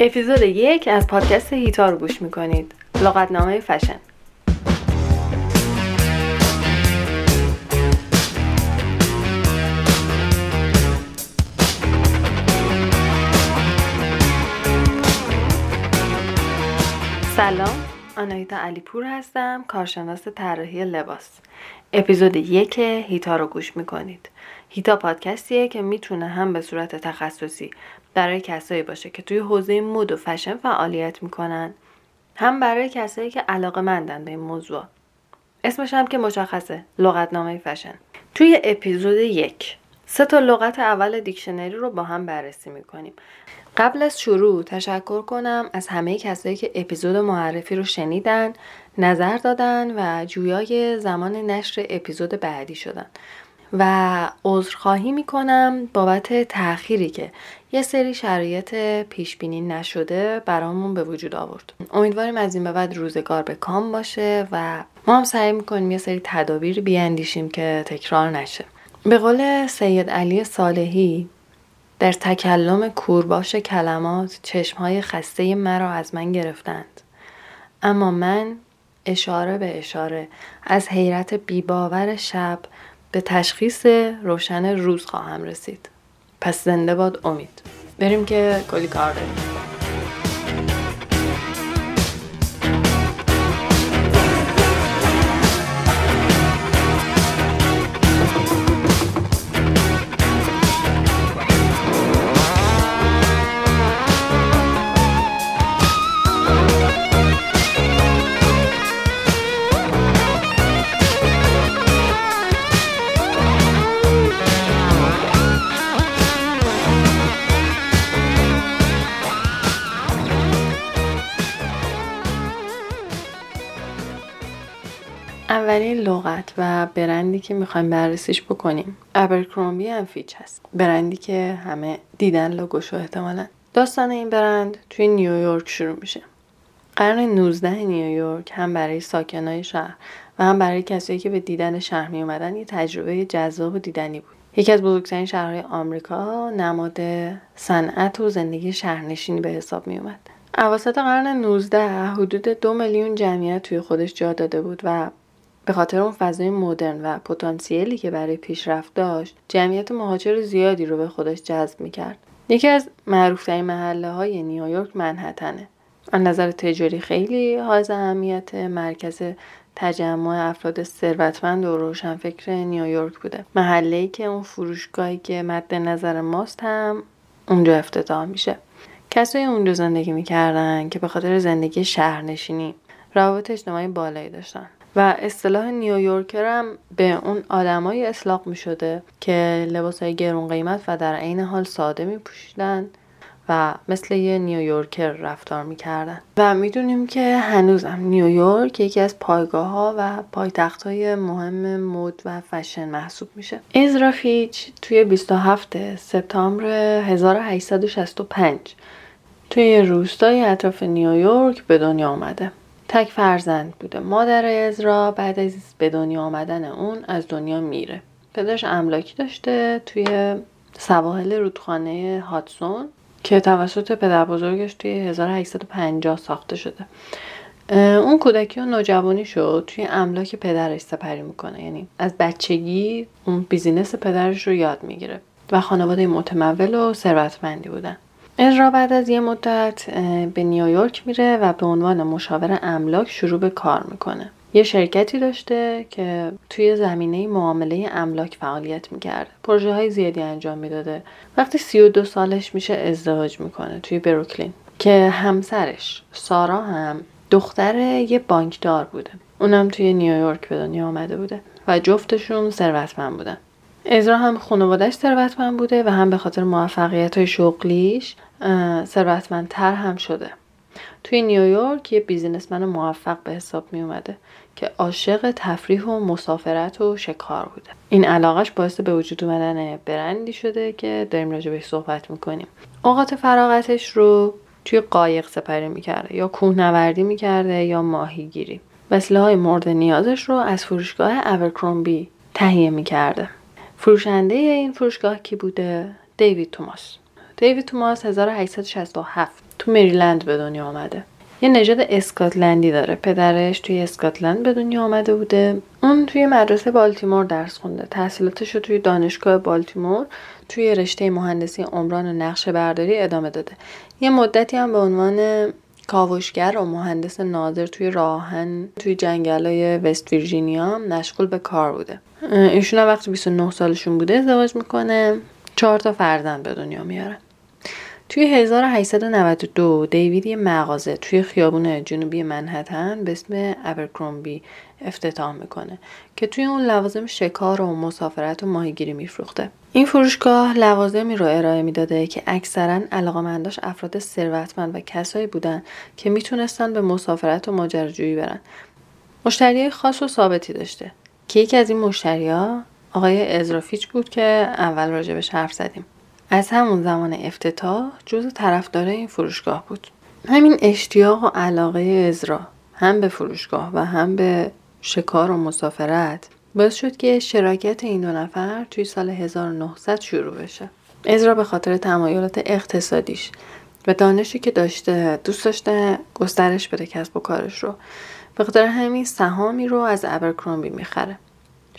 اپیزود یک از پادکست هیتا رو گوش می‌کنید. لغتنامه فشن. سلام آنایتا علیپور هستم کارشناس طراحی لباس. اپیزود یک هیتا رو گوش می‌کنید. هیتا پادکستیه که می‌تونه هم به صورت تخصصی برای کسایی باشه که توی حوزه مد و فشن فعالیت می‌کنن. هم برای کسایی که علاقه مندن به این موضوع. اسمش هم که مشخصه لغتنامه فشن. توی اپیزود یک سه تا لغت اول دیکشنری رو با هم بررسی می‌کنیم. قبل از شروع تشکر کنم از همه کسایی که اپیزود معرفی رو شنیدن نظر دادن و جویای زمان نشر اپیزود بعدی شدن. و عذرخواهی می‌کنم بابت تأخیری که یه سری شرایط پیش بینی نشده برامون به وجود آورد. امیدواریم از این به بعد روزگار به کام باشه و ما هم سعی می‌کنیم یه سری تدابیر بیاندیشیم که تکرار نشه. به قول سید علی صالحی در تکلم کورباش کلمات چشمهای خسته مرا از من گرفتند. اما من اشاره به اشاره از حیرت بیباور شب به تشخیص روشن روز خواهم رسید. پس زنده باد امید. بریم که کلی کار داریم. اولین لغت و برندی که می‌خوایم بررسیش بکنیم. ابرکرومبی هم فیچ هست. برندی که همه دیدن لوگوشو احتمالا. داستان این برند توی نیویورک شروع میشه. قرن 19 نیویورک هم برای ساکنای شهر و هم برای کسایی که به دیدن شهر می اومدن یه تجربه جذاب و دیدنی بود. یکی از بزرگترین شهرهای آمریکا نماد صنعت و زندگی شهرنشینی به حساب می اومد اواسط قرن 19 حدود دو میلیون جمعیت توی خودش جا داده بود و به خاطر اون فضای مدرن و پتانسیلی که برای پیشرفت داشت جمعیت مهاجر زیادی رو به خودش جذب می‌کرد. یکی از معروفترین محله های نیویورک منحتنه. از نظر تجاری خیلی حائز اهمیت مرکز تجمع افراد ثروتمند و روشنفکر نیویورک بوده. محله که اون فروشگاهی که مد نظر ماست هم اونجا افتتاح میشه. کسایی اونجا زندگی می‌کردن که به خاطر زندگی شهرنشینی روابط اجتماعی بالایی داشتن. و اصطلاح نیویورکر هم به اون آدمایی اطلاق می شده که لباس های گرون قیمت و در عین حال ساده می پوشیدن و مثل یه نیویورکر رفتار می‌کردن. و می‌دونیم که هنوزم نیویورک یکی از پایگاه ها و پایتخت های مهم مد و فشن محسوب میشه. فیچ توی 27 سپتامبر 1865 توی روستای اطراف نیویورک به دنیا آمده تک فرزند بوده. مادر ازرا بعد از به دنیا آمدن اون از دنیا میره. پدرش املاکی داشته توی سواحل رودخانه هاتسون که توسط پدر بزرگش توی 1850 ساخته شده. اون کودکی و نوجوانی شد توی املاک پدرش سپری می‌کنه. یعنی از بچگی اون بیزینس پدرش رو یاد می‌گیره و خانواده متمول و ثروتمندی بودن. ازرا بعد از یه مدت به نیویورک میره و به عنوان مشاور املاک شروع به کار می‌کنه. یه شرکتی داشته که توی زمینه معامله املاک فعالیت می‌کرده. پروژه های زیادی انجام می‌داده. وقتی سی و دو سالش میشه ازدواج می‌کنه توی بروکلین که همسرش سارا هم دختر یه بانکدار بوده. اونم توی نیویورک به دنیا آمده بوده و جفتشون ثروتمند بودن. ازرا هم خانوادهش ثروتمند بوده و هم به خاطر موفقیت های شغلیش ثروتمندتر هم شده. توی نیویورک یه بیزینسمن موفق به حساب می اومده که عاشق تفریح و مسافرت و شکار بوده. این علاقش باعث به وجود اومدن برندی شده که داریم راجع بهش صحبت می‌کنیم. اوقات فراغتش رو توی قایق سپری می‌کرده یا کوهنوردی می‌کرده یا ماهیگیری. وسیله های مورد نیازش رو از فروشگاه اورکرومبی تهیه می‌کرده. فروشنده این فروشگاه کی بوده؟ دیوید توماس. دیوید توماس 1867 تو مریلند به دنیا آمده. یه نژاد اسکاتلندی داره. پدرش توی اسکاتلند به دنیا آمده بوده. اون توی مدرسه بالتیمور درس خونده. تحصیلاتش رو توی دانشگاه بالتیمور توی رشته مهندسی عمران و نقشه برداری ادامه داده. یه مدتی هم به عنوان کاوشگر و مهندس ناظر توی راهن توی جنگلای وست ویرجینیا مشغول به کار بوده. ایشون وقتی 29 سالشون بوده ازدواج می‌کنه. چهار تا فرزند به دنیا میاره توی 1892 دیوید یه مغازه توی خیابون جنوبی منحتن به اسم ابرکرومبی افتتاح می‌کنه که توی اون لوازم شکار و مسافرت و ماهیگیری میفروخته. این فروشگاه لوازمی رو ارائه می‌داده که اکثرا علاقمنداش افراد ثروتمند و کسایی بودن که می‌تونستن به مسافرت و ماجراجویی برن. مشتری خاص و ثابتی داشته که یکی از این مشتریا آقای ازرافیچ بود که اول راجبش حرف زدیم. از همون زمان افتتاح جز طرفدار این فروشگاه بود. همین اشتیاق و علاقه ازرا هم به فروشگاه و هم به شکار و مسافرت باعث شد که شراکت این دو نفر توی سال 1900 شروع بشه. ازرا به خاطر تمایلات اقتصادیش و دانشی که داشته دوست داشته گسترش بده کسب و کارش رو. به خاطر همین سهامی رو از ابرکرومبی می‌خره.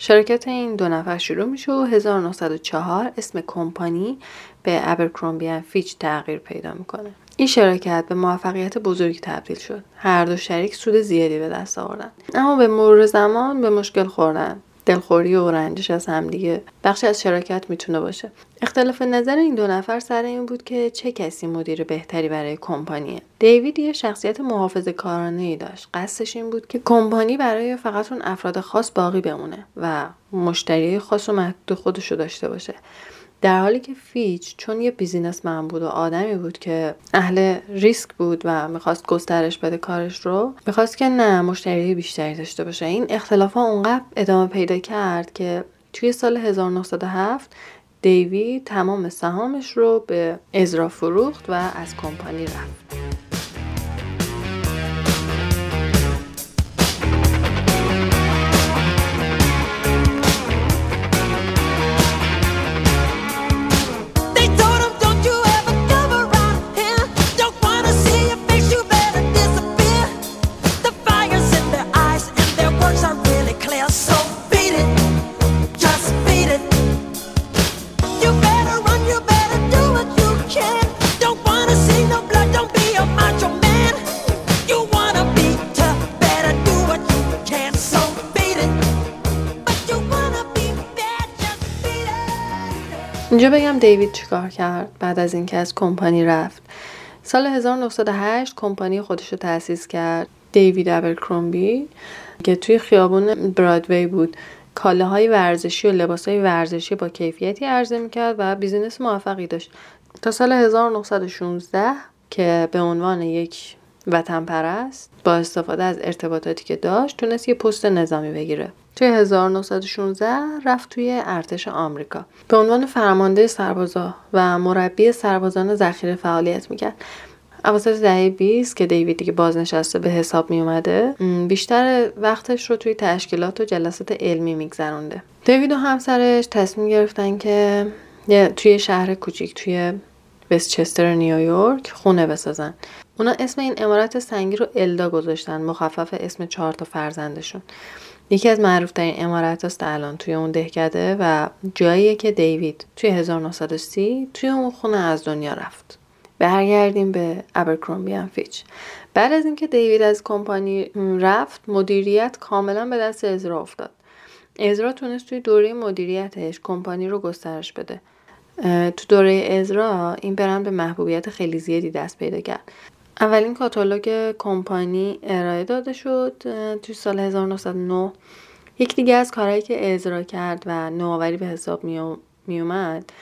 شرکت این دو نفر شروع میشه و 1904 اسم کمپانی به ابرکرومبی فیچ تغییر پیدا می‌کنه. این شرکت به موفقیت بزرگی تبدیل شد. هر دو شریک سود زیادی به دست آوردن. اما به مرور زمان به مشکل خوردن. دلخوری و رنجش از همدیگه بخشی از شراکت می‌تونه باشه. اختلاف نظر این دو نفر سر این بود که چه کسی مدیر بهتری برای کمپانیه. دیوید یه شخصیت محافظ کارانه ای داشت. قصدش این بود که کمپانی برای فقط اون افراد خاص باقی بمونه و مشتری خاص و محدود خودشو داشته باشه. در حالی که فیچ چون یه بیزینسمن بود و آدمی بود که اهل ریسک بود و می‌خواست گسترش بده کارش رو می‌خواست که نه مشتری بیشتری داشته باشه. این اختلاف ها اونقدر ادامه پیدا کرد که توی سال 1907 دیوید تمام سهامش رو به ازرا فروخت و از کمپانی رفت. بگم دیوید چیکار کرد بعد از اینکه از کمپانی رفت. سال 1908 کمپانی خودش رو تأسیس کرد. دیوید ابرکرومبی که توی خیابون برادوی بود. کالاهای ورزشی و لباس های ورزشی با کیفیتی عرضه می‌کرد و بیزینس موفقی داشت. تا سال 1916 که به عنوان یک وطن پرست با استفاده از ارتباطاتی که داشت تونست یه پست نظامی بگیره. توی 1916 رفت توی ارتش آمریکا. به عنوان فرمانده سربازا و مربی سربازان ذخیره فعالیت می‌کرد. اواسط دهه 20 که دیوید دیگه بازنشسته به حساب می اومده بیشتر وقتش رو توی تشکیلات و جلسات علمی میگذرونده. دیوید و همسرش تصمیم گرفتن که توی شهر کوچیک توی وستچستر نیویورک خونه بسازن. اونا اسم این امارت سنگی رو الدا گذاشتن مخفف اسم چهار تا فرزندشون. یکی از معروفترین امارت هست الان توی اون دهکده و جاییه که دیوید توی 1930 توی اون خونه از دنیا رفت. برگردیم به ابرکرومبی فیچ بعد از اینکه دیوید از کمپانی رفت مدیریت کاملا به دست ازرا افتاد. ازرا تونست توی دوره مدیریتش کمپانی رو گسترش بده. تو دوره ازرا این برند به محبوبیت خیلی زیادی دست پیدا کرد. اولین کاتالوگ کمپانی ارائه داده شد توی سال 1909 یک دیگه از کارهایی که ازرا کرد و نوآوری به حساب می اومد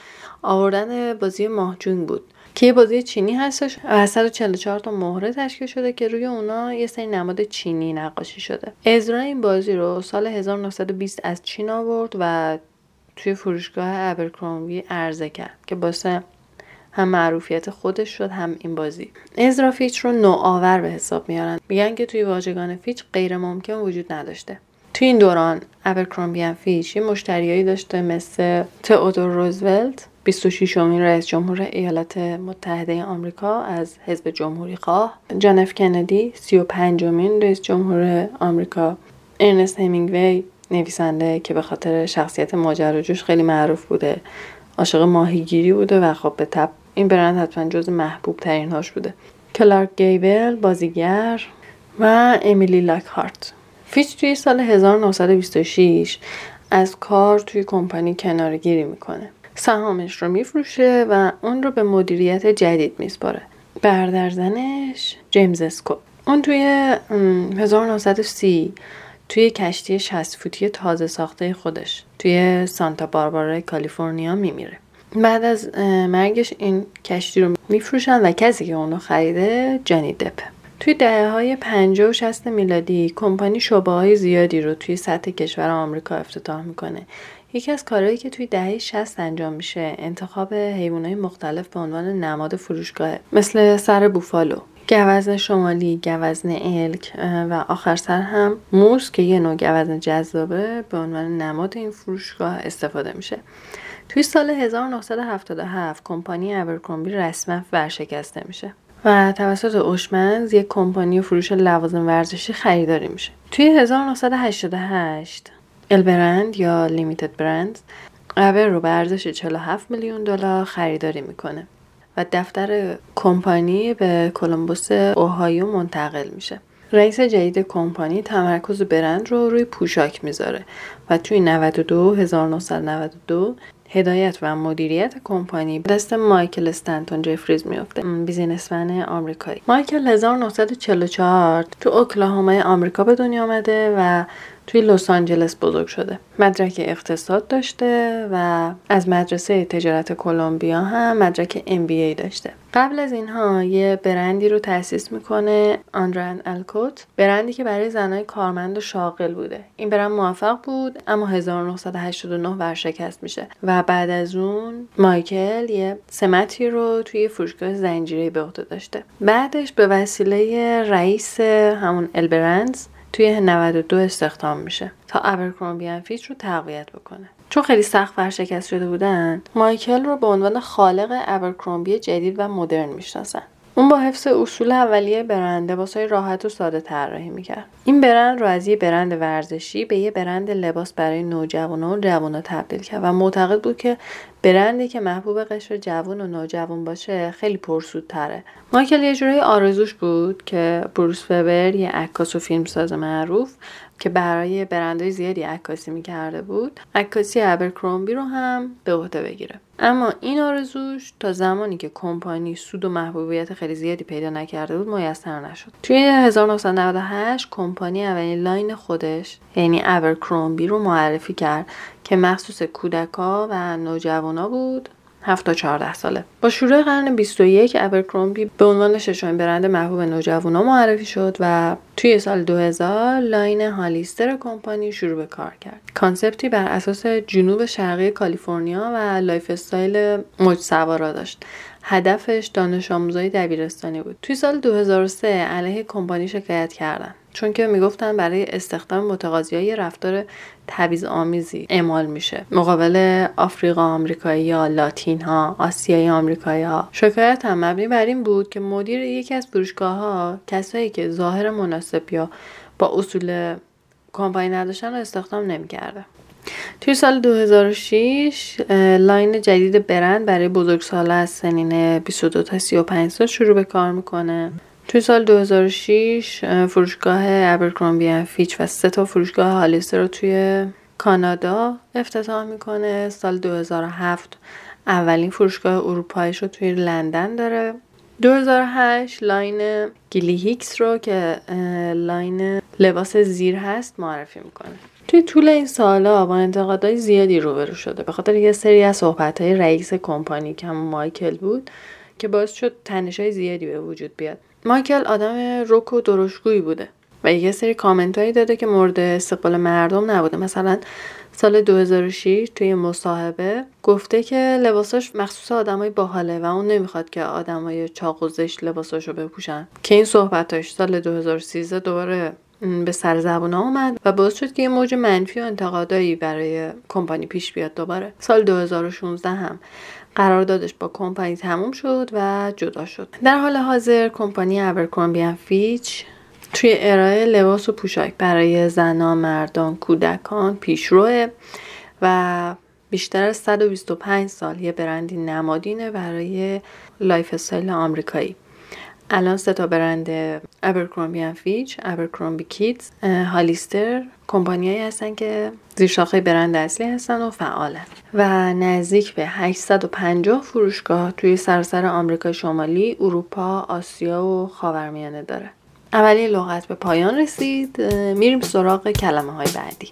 آوردن بازی ماهجون بود که یه بازی چینی هستش. و 144 تا مهره تشکیل شده که روی اونا یه سری نماد چینی نقاشی شده. ازرا این بازی رو سال 1920 از چین آورد و توی فروشگاه ابرکرومبی عرضه کرد که باسه هم معروفیت خودش شد هم این بازی. ازرا فیچ رو نوآور به حساب میارن. میگن که توی واژگان فیچ غیر ممکن وجود نداشته. توی این دوران ابرکرومبی فیچ یه مشتریایی داشته مثل تئودور روزولت 26 امین رئیس جمهور ایالات متحده آمریکا از حزب جمهوری خواه جان اف کندی 35 امین رئیس جمهور آمریکا ارنست همینگوی نویسنده که به خاطر شخصیت ماجراجوش خیلی معروف بوده. عاشق ماهیگیری بوده و خب به طبع این برند حتما جز محبوب ترین هاش بوده. کلارک گیبل بازیگر و امیلی لاکهارت. فیچ توی سال 1926 از کار توی کمپانی کناره‌گیری می‌کنه. سهامش رو میفروشه و اون رو به مدیریت جدید میسپاره. برادرزنش جیمز اسکو اون توی 1930 توی کشتی 60 فوتی تازه ساخته خودش توی سانتا باربارا کالیفرنیا میمیره. بعد از مرگش این کشتی رو میفروشن و کسی که اونو خریده جانی دپه توی دهه های 50 و 60 میلادی کمپانی شعبه های زیادی رو توی سطح کشور آمریکا افتتاح می‌کنه. یکی از کارهایی که توی دهه 60 انجام میشه انتخاب حیوانات مختلف به عنوان نماد فروشگاه مثل سر بوفالو. گوزن شمالی، گوزن الک و آخر سر هم موس که یه نوع گوزن جذابه به عنوان نماد این فروشگاه استفاده میشه. توی سال 1977 کمپانی ابرکرومبی رسما ورشکسته میشه و توسط اوشمنز یک کمپانی فروش لوازم ورزشی خریداری میشه. توی 1988 البرند یا لیمیتد برند ابر رو به ارزش 47 میلیون دلار خریداری می‌کنه و دفتر کمپانی به کلمبوس اوهایو منتقل میشه. رئیس جدید کمپانی تمرکز برند رو روی پوشاک می‌ذاره و توی 92 1992 هدایت و مدیریت کمپانی دست مایکل استنتون جفریز میفته بیزینسمن آمریکایی. مایکل 1944 تو اوکلاهوما آمریکا به دنیا آمده و توی لس آنجلس بزرگ شده. مدرک اقتصاد داشته و از مدرسه تجارت کلمبیا هم مدرک MBA داشته. قبل از اینها یه برندی رو تأسیس می‌کنه آندران الکوت برندی که برای زنای کارمند و شاغل بوده. این برند موفق بود اما 1989 ورشکست میشه و بعد از اون مایکل یه سمتی رو توی فروشگاه زنجیره به عهده داشته. بعدش به وسیله رئیس همون البرندز توی 92 استخدام میشه تا ابرکرومبی فیچ رو تقویت بکنه. چون خیلی سخت ورشکست شده بودن مایکل رو به عنوان خالق ابرکرومبی جدید و مدرن می‌شناسن. اون با حفظ اصول اولیه برند لباسهای راحت و ساده طراحی می‌کرد. این برند رو از یه برند ورزشی به یه برند لباس برای نوجوانا و جوانا تبدیل کرد و معتقد بود که برندی که محبوب قشر جوان و نوجوان باشه خیلی پرسودتره. مایکل یه جورایی آرزوش بود که بروس وبر یه عکاس و فیلمساز معروف که برای برندهای زیادی عکاسی می‌کرده بود عکاسی ابرکرومبی رو هم به عهده بگیره. اما این آرزوش تا زمانی که کمپانی سود و محبوبیت خیلی زیادی پیدا نکرده بود میسر نشد. توی 1998 کمپانی اولین line خودش یعنی ابرکرومبی رو معرفی کرد که مخصوص کودکا و نوجوانا بود 7 تا 14 ساله. با شروع قرن 21 ابرکرومبی به عنوان ششمین برند محبوب نوجوانا معرفی شد و توی سال 2000 line هالیستر کمپانی شروع به کار کرد. concept ی بر اساس جنوب شرقی کالیفرنیا و lifestyle موج سوارا داشت. هدفش دانش آموزای دبیرستانی بود. توی سال 2003 علیه کمپانی شکایت کردن. چون که می‌گفتن برای استخدام متقاضی های رفتار تبعیض آمیزی اعمال میشه. مقابل آفریقا آمریکایی یا لاتین ها آسیایی آمریکایی ها شکایت هم مبنی بر این بود که مدیر یکی از فروشگاه ها کسایی که ظاهر مناسب یا با اصول کمپانی نداشتن رو استخدام نمی‌کرده. توی سال 2006 line جدید برند برای بزرگسالا از سنین 22 تا 35 سال شروع به کار می‌کنه. توی سال 2006 فروشگاه ابرکرومبی فیچ و سه تا فروشگاه هالیستر رو توی کانادا افتتاح می‌کنه. سال 2007 اولین فروشگاه اروپاییش رو توی لندن داره. 2008 line گیلی هیکس رو که line لباس زیر هست معرفی می‌کنه. توی طول این سالا با انتقادهای زیادی روبرو شده. به خاطر یه سری از صحبتهای رئیس کمپانی که هم مایکل بود که باعث شد تنشهای زیادی به وجود بیاد. مایکل آدم رک و درشت‌گویی بوده و یه سری کامنت هایی داده که مورد استقبال مردم نبوده. مثلا سال 2006 توی مصاحبه گفته که لباساش مخصوص آدمای باحاله و اون نمی‌خواد که آدمای چاق و زشت لباساشو بپوشن. که این صحبتاش سال 2013 دوباره به سر زبون آمد و باعث شد که یه موج منفی و انتقادایی برای کمپانی پیش بیاد دوباره. سال 2016 هم. قراردادش با کمپانی تموم شد و جدا شد. در حال حاضر کمپانی ابرکرومبی فیچ توی ارائه لباس و پوشاک برای زنان، مردان، کودکان پیشروه و بیشتر از 125 سال یه برندی نمادینه برای lifestyle آمریکایی. الان سه تا برند ابرکرومبی فیچ ابرکرومبی کیدز هالیستر کمپانیایی هستن که زیر شاخه برند اصلی هستن و فعالن. و نزدیک به 850 فروشگاه توی سراسر آمریکا شمالی اروپا آسیا و خاورمیانه داره. اولی لغت به پایان رسید میریم سراغ کلمه های بعدی.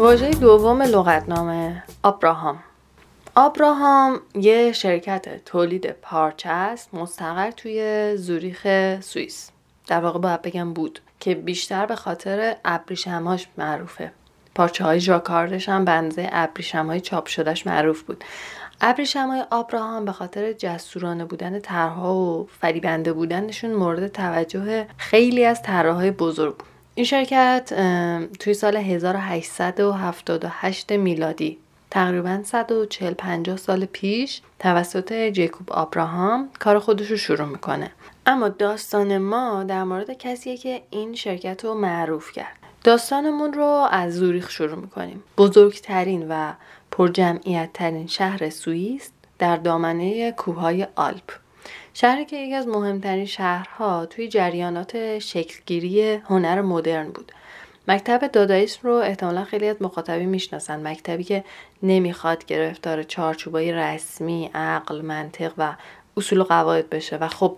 واژه دوم لغتنامه آبراهام. آبراهام یه شرکت تولید پارچه است مستقر توی زوریخ سوئیس. در واقع باید بگم بود که بیشتر به خاطر ابریشمهاش معروفه. پارچه های ژاکاردش هم بنزه ابریشم های چاپ شدهش معروف بود. ابریشم های آبراهام به خاطر جسورانه بودن طرحها و فریبنده بودنشون مورد توجه خیلی از طراحهای بزرگ بود. این شرکت توی سال 1878 میلادی تقریبا 140 50 سال پیش توسط جیکوب آبراهام کار خودش رو شروع می‌کنه. اما داستان ما در مورد کسیه که این شرکت رو معروف کرد. داستانمون رو از زوریخ شروع می‌کنیم. بزرگترین و پرجمعیت ترین شهر سوئیس در دامنه کوههای آلپ. شهری که یکی از مهمترین شهرها توی جریانات شکلگیری هنر مدرن بود. مکتب دادایسم رو احتمالا خیلی از مخاطبی می‌شناسن. مکتبی که نمی‌خواد گرفتار چارچوبای رسمی عقل منطق و اصول و قواعد بشه. و خب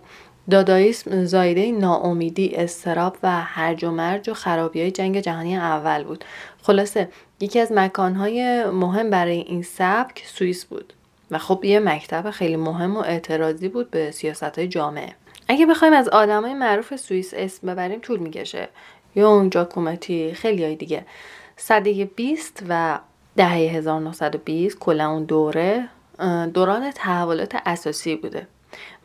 دادایسم زایده ناامیدی استراب و هرج و مرج و خرابی های جنگ جهانی اول بود. خلاصه یکی از مکانهای مهم برای این سبک سوئیس بود. و خب یه مکتب خیلی مهم و اعتراضی بود به سیاست های جامعه. اگه بخوایم از آدمای معروف سوئیس اسم ببریم طول می‌کشه. یا اون جاکومتی خیلی های دیگه. صده 20 و دهه 1920 کلا اون دوره دوران تحولات اساسی بوده.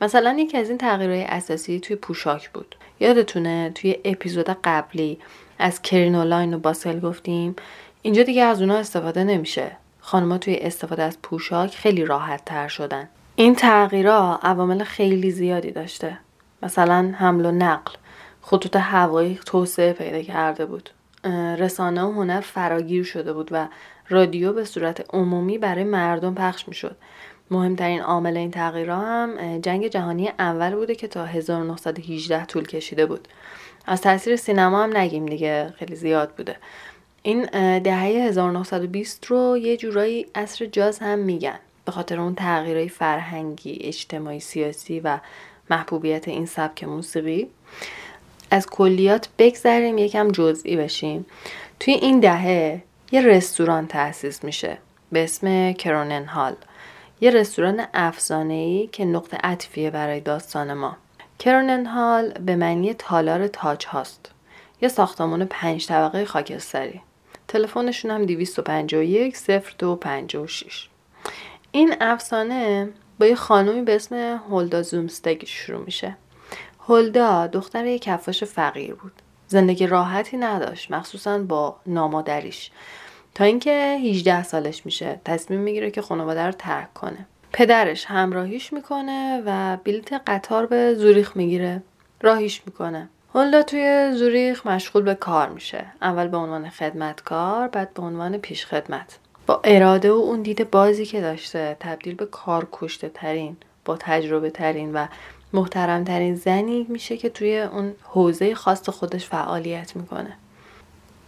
مثلا یکی از این تغییرهای اساسی توی پوشاک بود. یادتونه توی اپیزود قبلی از کرینولاین و باسل گفتیم اینجا دیگه از اونا استفاده نمیشه. خانمها توی استفاده از پوشاک خیلی راحت تر شدن این تغییرها عوامل خیلی زیادی داشته مثلا حمل و نقل خطوط هوایی توسعه پیدا کرده بود رسانه و هنر فراگیر شده بود و رادیو به صورت عمومی برای مردم پخش می شد. مهمترین عامل این تغییرها هم جنگ جهانی اول بوده که تا 1918 طول کشیده بود. از تاثیر سینما هم نگیم دیگه خیلی زیاد بوده. این دهه 1920 رو یه جورایی اصر جاز هم میگن. به خاطر اون تغییرهای فرهنگی، اجتماعی، سیاسی و محبوبیت این سبک موسیقی. از کلیات بگذریم یکم جزئی بشیم. توی این دهه یه رستوران تأسیس میشه به اسم کرونن هال. یه رستوران افسانه‌ای که نقطه عطفیه برای داستان ما. کرونن هال به معنی تالار تاج هاست. یه ساختمان پنج طبقه خاکستری. تلفنشون هم 251 0256 این افسانه با یه خانومی به اسم هولدا زومستگ شروع میشه. هولدا دختر یک کفاش فقیر بود. زندگی راحتی نداشت مخصوصا با نامادریش. تا اینکه 18 سالش میشه تصمیم می‌گیره که خانواده رو ترک کنه. پدرش همراهیش می‌کنه و بلیت قطار به زوریخ می‌گیره. راهیش می‌کنه. هولدا توی زوریخ مشغول به کار میشه. اول به عنوان خدمتکار بعد به عنوان پیش خدمت با اراده و اون دید بازی که داشته تبدیل به کار کشته ترین با تجربه ترین و محترم ترین زنی میشه که توی اون حوزه خاص خودش فعالیت می‌کنه.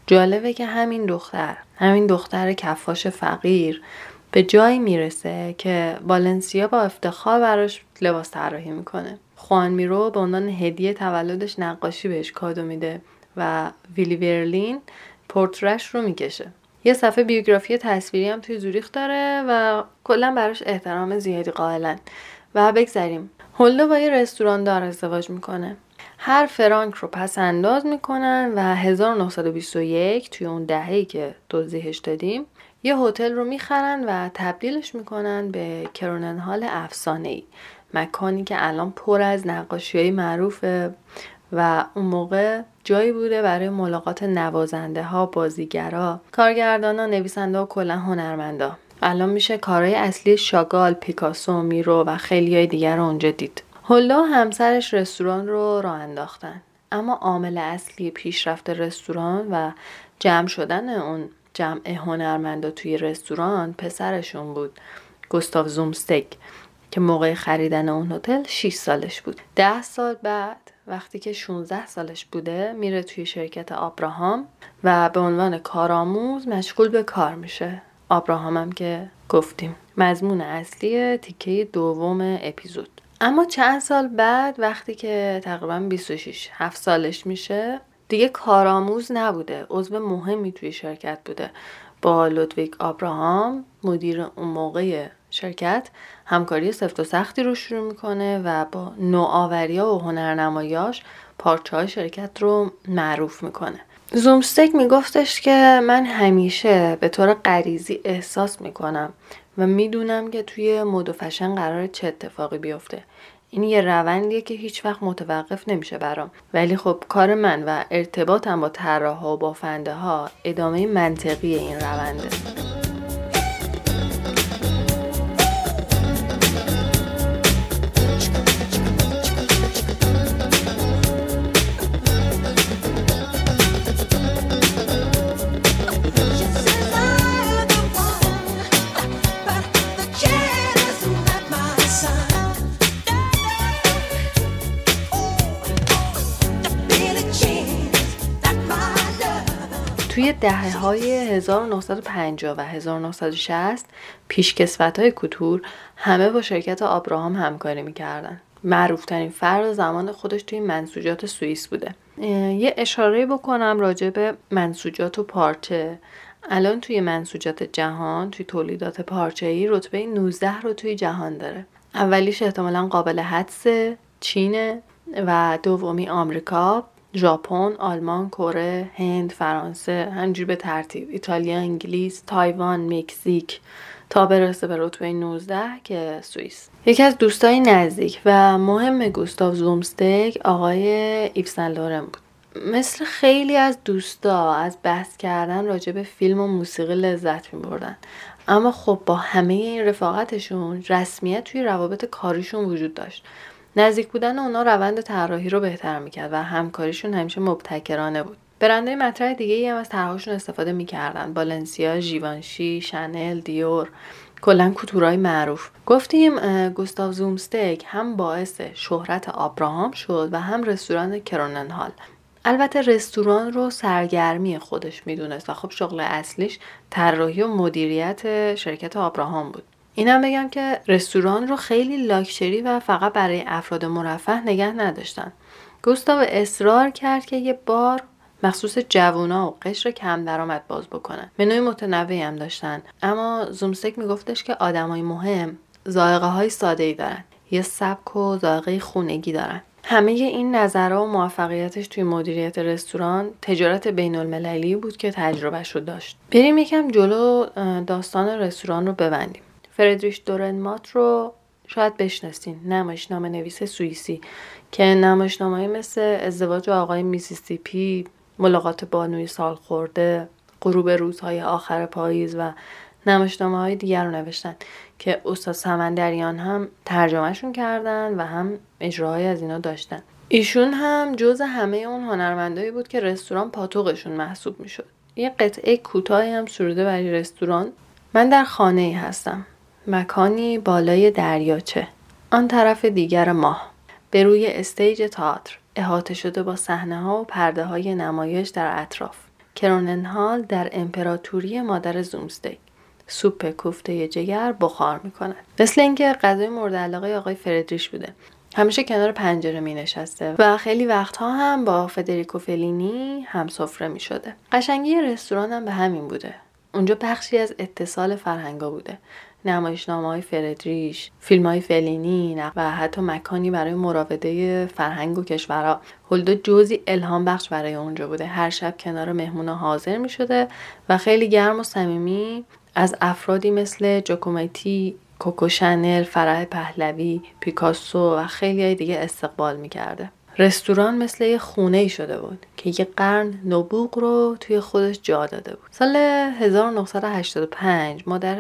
جالبه که همین دختر همین دختر کفاش فقیر به جایی می‌رسه که بالنسیا با افتخار براش لباس طراحی می‌کنه. خوان میرو به عنوان هدیه تولدش نقاشی بهش کادو میده و ویلی ورلین پورترش رو می‌کشه. یه صفحه بیوگرافی تصویری هم توی زوریخ داره و کلا براش احترام زیادی قائلن. و بگذریم. هولدا با یه رستوران دار ازدواج می‌کنه. هر فرانک رو پس انداز می‌کنن و 1921 توی اون دههی که توضیحش دادیم یه هتل رو می‌خرن و تبدیلش می‌کنن به کرونن هال افسانه ای مکانی که الان پر از نقاشی های معروفه و اون موقع جایی بوده برای ملاقات نوازنده ها، بازیگرا، کارگردانا، نویسنده و کلا هنرمندا. الان میشه کارهای اصلی شاگال، پیکاسو، میرو و خیلی های دیگر رو اونجا دید. هولا همسرش رستوران رو راه انداختن. اما عامل اصلی پیشرفت رستوران و جمع شدن اون جمع هنرمندا توی رستوران پسرشون بود گستاف زومستک که موقع خریدن اون هتل 6 سالش بود. ده سال بعد وقتی که 16 سالش بوده میره توی شرکت آبراهام و به عنوان کارآموز مشغول به کار میشه. آبراهام هم که گفتیم. مضمون اصلی تیکه دوم اپیزود. اما چند سال بعد وقتی که تقریبا 26 7 سالش میشه دیگه کارآموز نبوده. عضو مهمی توی شرکت بوده. با لودویک آبراهام مدیر اون موقع شرکت همکاری سفت و سختی رو شروع می‌کنه و با نوآوری و هنرنمایاش پارچه های شرکت رو معروف می‌کنه. زومستک میگفتش که من همیشه به طور غریزی احساس می‌کنم و می‌دونم که توی مد و فشن قرار چه اتفاقی بیفته. این یه روندیه که هیچ وقت متوقف نمیشه برام. ولی خب کار من و ارتباطم با طراحها و بافنده ها ادامه منطقی این رونده. توی دهه های 1950 و 1960 پیشکسوت های کتور همه با شرکت آبراهام همکاری می‌کردن. معروفترین فرد زمان خودش توی منسوجات سوئیس بوده. یه اشاره بکنم راجع به منسوجات و پارچه. الان توی منسوجات جهان توی تولیدات پارچه ای رتبه 19 رو توی جهان داره. اولیش احتمالا قابل حدس چینه و دومی آمریکا. ژاپن، آلمان، کره، هند، فرانسه همجور به ترتیب ایتالیا، انگلیس، تایوان، مکزیک تا برسه به رتبه 19 که سوئیس. یکی از دوستای نزدیک و مهم گوستاو زومستک آقای ایپسن لورن بود. مثل خیلی از دوستا از بحث کردن راجع به فیلم و موسیقی لذت می بردن. اما خب با همه این رفاقتشون رسمیت توی روابط کاریشون وجود داشت نزدیک بودن اونا روند طراحی رو بهتر می‌کرد و همکاریشون همیشه مبتکرانه بود. برندهای مطرح دیگه ای هم از طرحهاشون استفاده می‌کردن. بالنسیا ژیوانشی شنل دیور کلا کتورای معروف. گفتیم گوستاو زومستک هم باعث شهرت آبراهام شد و هم رستوران کرونن هال. البته رستوران رو سرگرمی خودش می‌دونست و خب شغل اصلیش طراحی و مدیریت شرکت آبراهام بود. اینم بگم که رستوران رو خیلی لاکچری و فقط برای افراد مرفه نگه نداشتن. گوستاو اصرار کرد که یه بار مخصوص جوونا و قشر کم درآمد باز بکنن. منوی متنوعی هم داشتن. اما زومستک میگفتش که آدمای مهم ذائقه های ساده ای دارن. یه سبک و ذائقه خونگی دارن. همه این نظرها و موفقیتش توی مدیریت رستوران تجارت بین المللی بود که تجربهش رو داشت. بریم یکم جلو داستان رستوران رو ببندیم. فردریش دورنمات رو شاید بشناسین. نمایشنامه نویس سوئیسی. که نمایشنامه مثل ازدواج آقای میسیسیپی ملاقات بانوی سال خورده غروب روزهای آخر پاییز و نمایشنامه های دیگر رو نوشتن. که استاد سمندریان هم ترجمهشون کردن و هم اجراهای از اینا داشتن. ایشون هم جز همه اون هنرمندایی بود که رستوران پاتوقشون محسوب می‌شد. یه قطعه کوتاهی هم سروده برای رستوران. من در خانه ای هستم. مکانی بالای دریاچه آن طرف دیگر ماه به روی استیج تئاتر احاطه شده با صحنه ها و پرده های نمایش در اطراف کروننهال در امپراتوری مادر زومستیک سوپ کوفته جگر بخار می‌کند مثل اینکه غذای مورد علاقه آقای فردریش بوده همیشه کنار پنجره می نشسته و خیلی وقتها هم با فدریکو فلینی هم سفره می شده. قشنگی رستوران هم به همین بوده. اونجا بخشی از اتصال فرهنگا بوده. نمایشنامه های فردریش، فیلم های فلینی و حتی مکانی برای مراوده فرهنگ و کشورها هولدا جزی الهام بخش برای اونجا بوده هر شب کنار مهمونا حاضر می شده و خیلی گرم و صمیمی از افرادی مثل جوکومیتی کوکو شنل، فرح پهلوی، پیکاسو و خیلی دیگه استقبال می‌کرده. رستوران مثل یه خونه ای شده بود که یه قرن نبوغ رو توی خودش جا داده بود. سال 1985 مادر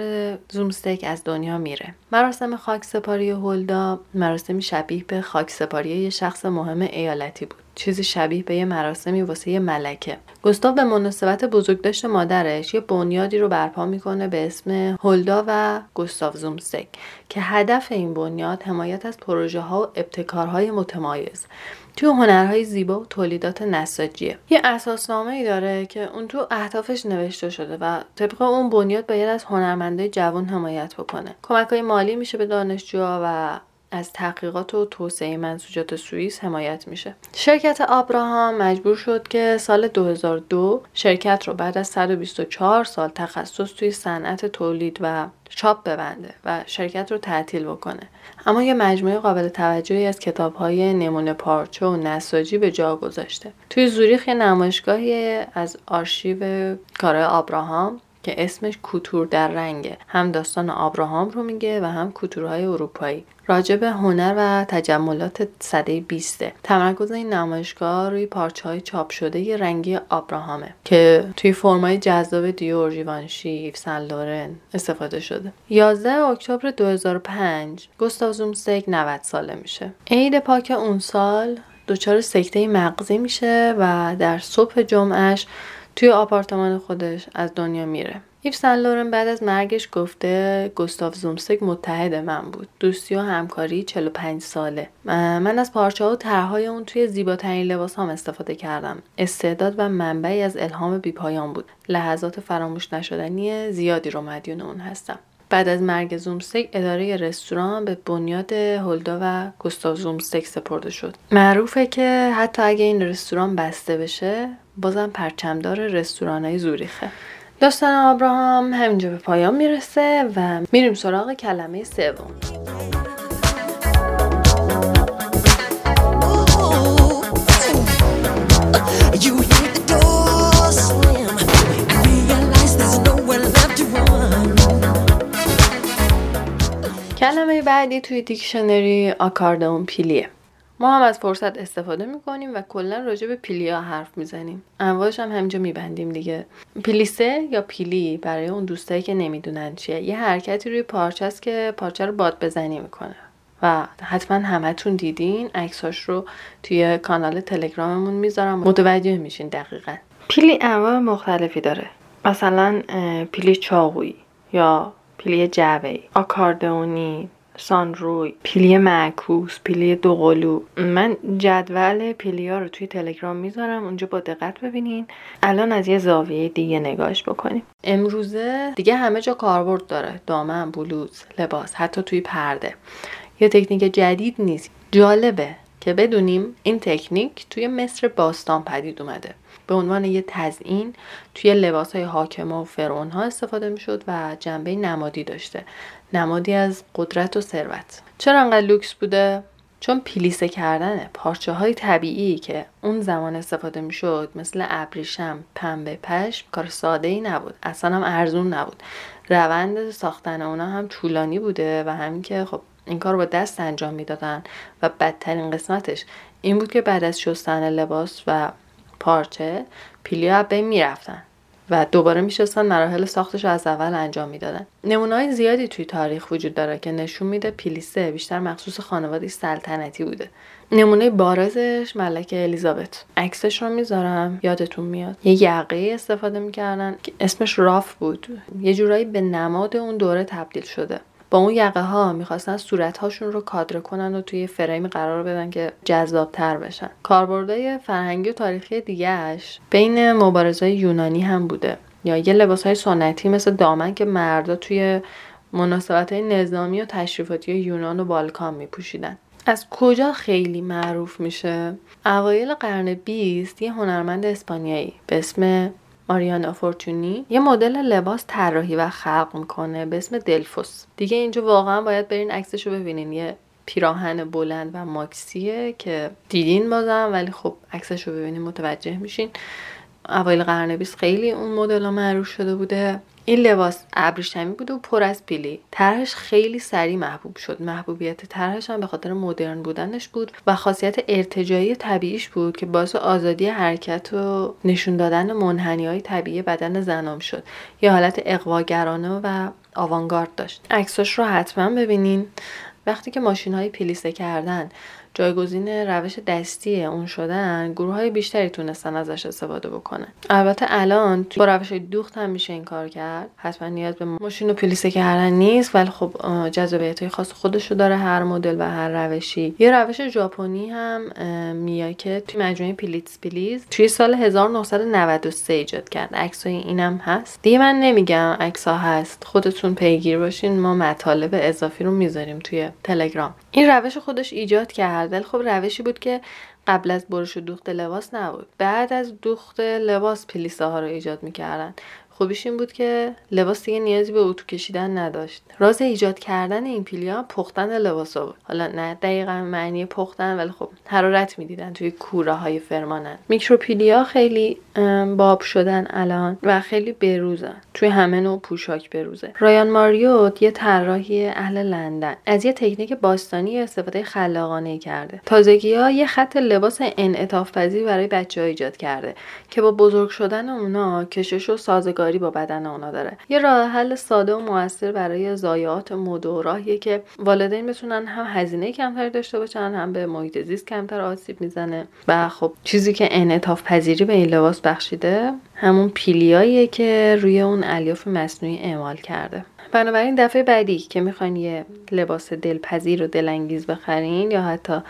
زومستیک از دنیا میره. مراسم خاک سپاری هولدا مراسمی شبیه به خاک سپاری یه شخص مهم ایالتی بود. چیزی شبیه به یه مراسمی واسه یه ملکه گستاو به مناسبت بزرگداشت مادرش یه بنیادی رو برپا می‌کنه به اسم هولدا و گستاو زومستک که هدف این بنیاد حمایت از پروژه ها و ابتکارهای متمایز توی هنرهای زیبا و تولیدات نساجیه. یه اساسنامه ای داره که اون تو اهدافش نوشته شده و طبق اون بنیاد باید از هنرمندای جوان حمایت بکنه. کمک های مالی میشه به دانشجوها و از تحقیقات و توسعه منسوجات سوئیس حمایت میشه. شرکت آبراهام مجبور شد که سال 2002 شرکت رو بعد از 124 سال تخصص توی صنعت تولید و چاپ ببنده و شرکت رو تعطیل بکنه. اما یه مجموعه قابل توجهی از کتاب های نمونه پارچه و نساجی به جا گذاشته. توی زوریخ یه نمایشگاهی از آرشیو کارهای آبراهام که اسمش کوتور در رنگه. هم داستان آبراهام رو میگه و هم کوتورهای اروپایی. راجع به هنر و تجملات صده بیسته. تمرکز این نمایشگاه روی پارچه های چاپ شده ی رنگی آبراهامه که توی فرمای جذاب دیور جیوانشی سن لورن استفاده شده. 11 اکتبر 2005 گوستاو زومستیک 90 ساله میشه. عید پاک اون سال دچار سکته مغزی میشه و در صبح جمعش توی آپارتمان خودش از دنیا میره. ایف سن بعد از مرگش گفته گستاف زومستک متحد من بود. دوستی و همکاری 45 ساله. من از پارچه ها و طرحهای اون توی زیباترین لباس هم استفاده کردم. استعداد و منبعی از الهام بیپایان بود. لحظات فراموش نشدنی زیادی رو مدیون اون هستم. بعد از مرگ زومستک اداره رستوران به بنیاد هولدا و گستاو زومستک سپرده شد. معروفه که حتی اگه این رستوران بسته بشه بازم پرچمدار رستوران های زوریخه. داستان آبراهام همینجا به پایان می‌رسه و میریم سراغ کلمه سوم. کلمه بعدی توی دیکشنری آکاردئون پیلیه. ما هم از فرصت استفاده می‌کنیم و کلا راجع به پیلیا حرف می‌زنیم. انواعش هم همینجا میبندیم دیگه. پیلیسه یا پیلی برای اون دوستایی که نمی‌دونن چیه یه حرکتی روی پارچه است که پارچه رو باد بزنی می‌کنه. و حتما همتون دیدین عکساش رو توی کانال تلگراممون می‌ذارم. متوجه میشین دقیقا. پیلی انواع مختلفی داره. مثلا پیلی چاقویی یا پیلی جوی آکاردئونی سانروی پیلی معکوس پیلی دوقلو. من جدول پیلی ها رو توی تلگرام می‌ذارم اونجا با دقت ببینین. الان از یه زاویه دیگه نگاش بکنیم. امروزه دیگه همه جا کاربرد داره. دامن بلوز لباس حتی توی پرده. یه تکنیک جدید نیست. جالبه که بدونیم این تکنیک توی مصر باستان پدید اومده. به عنوان یه تزئین توی لباس های حاکمه و فرعون ها استفاده می شد و جنبه نمادی داشته. نمادی از قدرت و ثروت. چرا انقدر لوکس بوده؟ چون پیلیسه کردن پارچه های طبیعی که اون زمان استفاده می شد مثل ابریشم پنبه پشم کار ساده ای نبود. اصلا هم ارزون نبود. روند ساختن اونا هم طولانی بوده و همین که خب این کار با دست انجام می‌دادن و بدترین قسمتش این بود که بعد از شستن لباس و پارچه پیلیا بین می‌رفتن و دوباره میشستن مراحل ساختش رو از اول انجام می‌دادن. نمونههای زیادی توی تاریخ وجود داره که نشون میده پیلیسه بیشتر مخصوص خانواده سلطنتی بوده. نمونه بارزش ملکه الیزابت. عکسش رو می‌ذارم یادتون میاد. یه یقه استفاده می‌کردن که اسمش راف بود. یه جورایی به نماد اون دوره تبدیل شده. با اون یقه ها می‌خواستن صورت هاشون رو کادر کنن و توی فریم قرار بدن که جذاب تر بشن. کاربردهای فرهنگی و تاریخی دیگهش بین مبارزه یونانی هم بوده. یا یه لباس های سنتی مثل دامن که مردا توی مناسبت های نظامی و تشریفاتی یونان و بالکان میپوشیدن. از کجا خیلی معروف میشه؟ اوایل قرن بیست یه هنرمند اسپانیایی به اسم آریانا فورچونی یه مدل لباس طراحی و خلق می‌کنه به اسم دلفوس. دیگه اینجا واقعا باید برین عکسش رو ببینین. یه پیراهن بلند و ماکسیه که دیدین بازم ولی خب عکسش رو ببینین متوجه میشین. اوایل قرن بیست خیلی اون مدل معروف شده بوده. این لباس ابریشمی بود و پر از پیلی. طرحش خیلی سریع محبوب شد. محبوبیت طرحش هم به خاطر مدرن بودنش بود و خاصیت ارتجایی طبیعیش بود که باعث آزادی حرکت و نشون دادن منحنی های طبیعی بدن زنام شد. یه حالت اقواگرانه و آوانگارد داشت. عکساش رو حتما ببینین. وقتی که ماشین های پیلیسه کردن جایگزین روش دستی اون شدن گروه های بیشتری تونستن ازش استفاده بکنن. البته الان با روش دوخت هم میشه این کار کرد. حتما نیاز به ماشین و پیلیسه کردن نیست ولی خب جذابیت های خاص خودشو داره هر مدل و هر روشی. یه روش ژاپنی هم میاکه توی مجموعه Pleats Please توی سال 1993 ایجاد کرد. عکسای اینم هست. دیگه من نمیگم عکس هست. خودتون پیگیر باشین. ما مطالب اضافی رو می‌ذاریم توی تلگرام. این روش خودش ایجاد کرد. ولی خب روشی بود که قبل از برش و دوخت لباس نبود. بعد از دوخت لباس پلیسه ها رو ایجاد می‌کردن. خوبیش این بود که لباس دیگه نیازی به اتو کشیدن نداشت. راز ایجاد کردن این پیلیا پختن لباس بود. حالا نه دقیقا معنی پختن ولی خب حرارت می‌دیدن توی کوره های فرمانن. میکروپیلیا خیلی باب شدن الان و خیلی بروزن. توی همه نوع پوشاک بروزه. رایان ماریوت یه طراحی اهل لندن. از یه تکنیک باستانی استفاده خلاقانه کرده. تازگی ها یه خط لباس انعطاف پذیر برای بچه ها ایجاد کرده که با بزرگ شدن اونا کشش و سازگاری با بدن اونا داره. یه راه حل ساده و موثر برای ضایعات مد و راهیه که والدین بتونن هم هزینه کمتر داشته باشن هم به محیط زیست کمتر آسیب می‌زنه. و خب چیزی که انعطاف پذیری به این لباس بخشیده همون پیلیاییه که روی اون الیاف مصنوعی اعمال کرده. بنابراین دفعه بعدی که می‌خواین یه لباس دلپذیر و دلانگیز بخرین یا حتی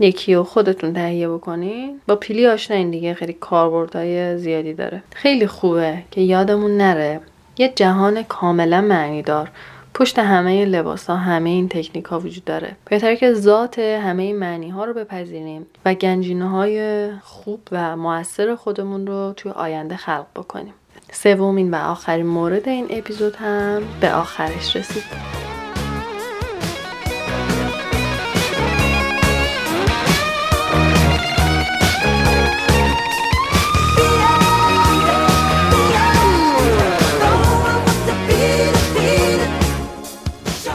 یکی رو خودتون تهیه بکنین. با پیلی آشناین دیگه خیلی کاربردهای زیادی داره. خیلی خوبه که یادمون نره. یه جهان کاملا معنی دار. پشت همه لباس ها همه این تکنیک ها وجود داره. بهتره که ذات همه این معنی ها رو بپذیریم و گنجینه های خوب و موثر خودمون رو توی آینده خلق بکنیم. سومین و آخرین مورد این اپیزود هم به آخرش رسید.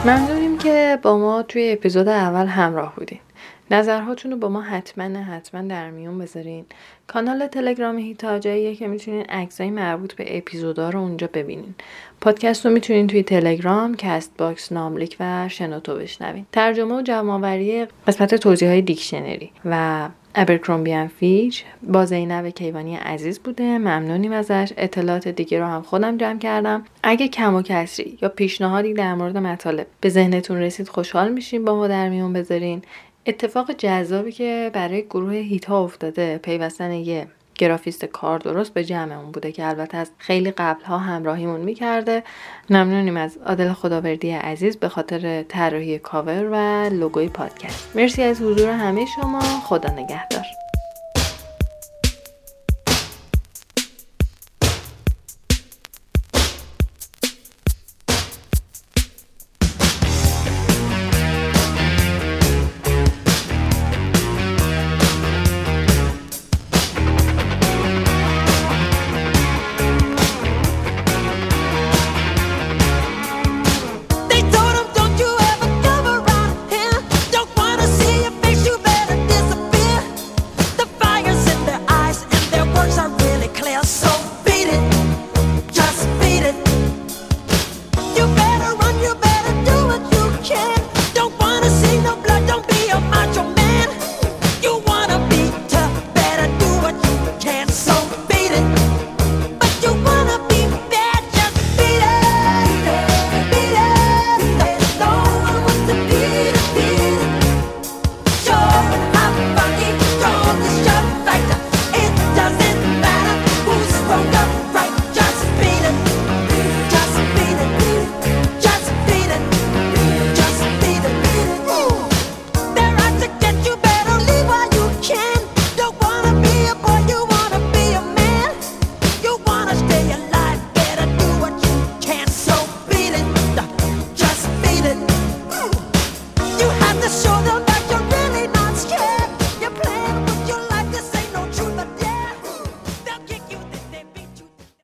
ممنونیم که با ما توی اپیزود اول همراه بودین. نظرهاتون رو با ما حتما حتما در میون بذارین. کانال تلگرام هیتا جاییه که می‌تونین عکسای مربوط به اپیزودا رو اونجا ببینین. پادکست رو می‌تونین توی تلگرام Castbox ناملیک و شنوتو بشنوین. ترجمه و جمعآوری قسمت توضیح های دیکشنری و Abercrombie and Fitch با زینب کیوانی عزیز بوده. ممنونیم ازش. اطلاعات دیگه رو هم خودم جمع کردم. اگه کم و کسری یا پیشنهادی در مورد مطالب به ذهنتون رسید خوشحال میشیم با ما در میون بذارین. اتفاق جذابی که برای گروه هیتا افتاده. پیوستن یه گرافیست کار درست به جمعمون بوده که البته از خیلی قبلها همراهیمون می‌کرده. ممنونیم از عادل خداوردی عزیز به خاطر طراحی کاور و لوگوی پادکست. مرسی از حضور همه شما. خدا نگهدار.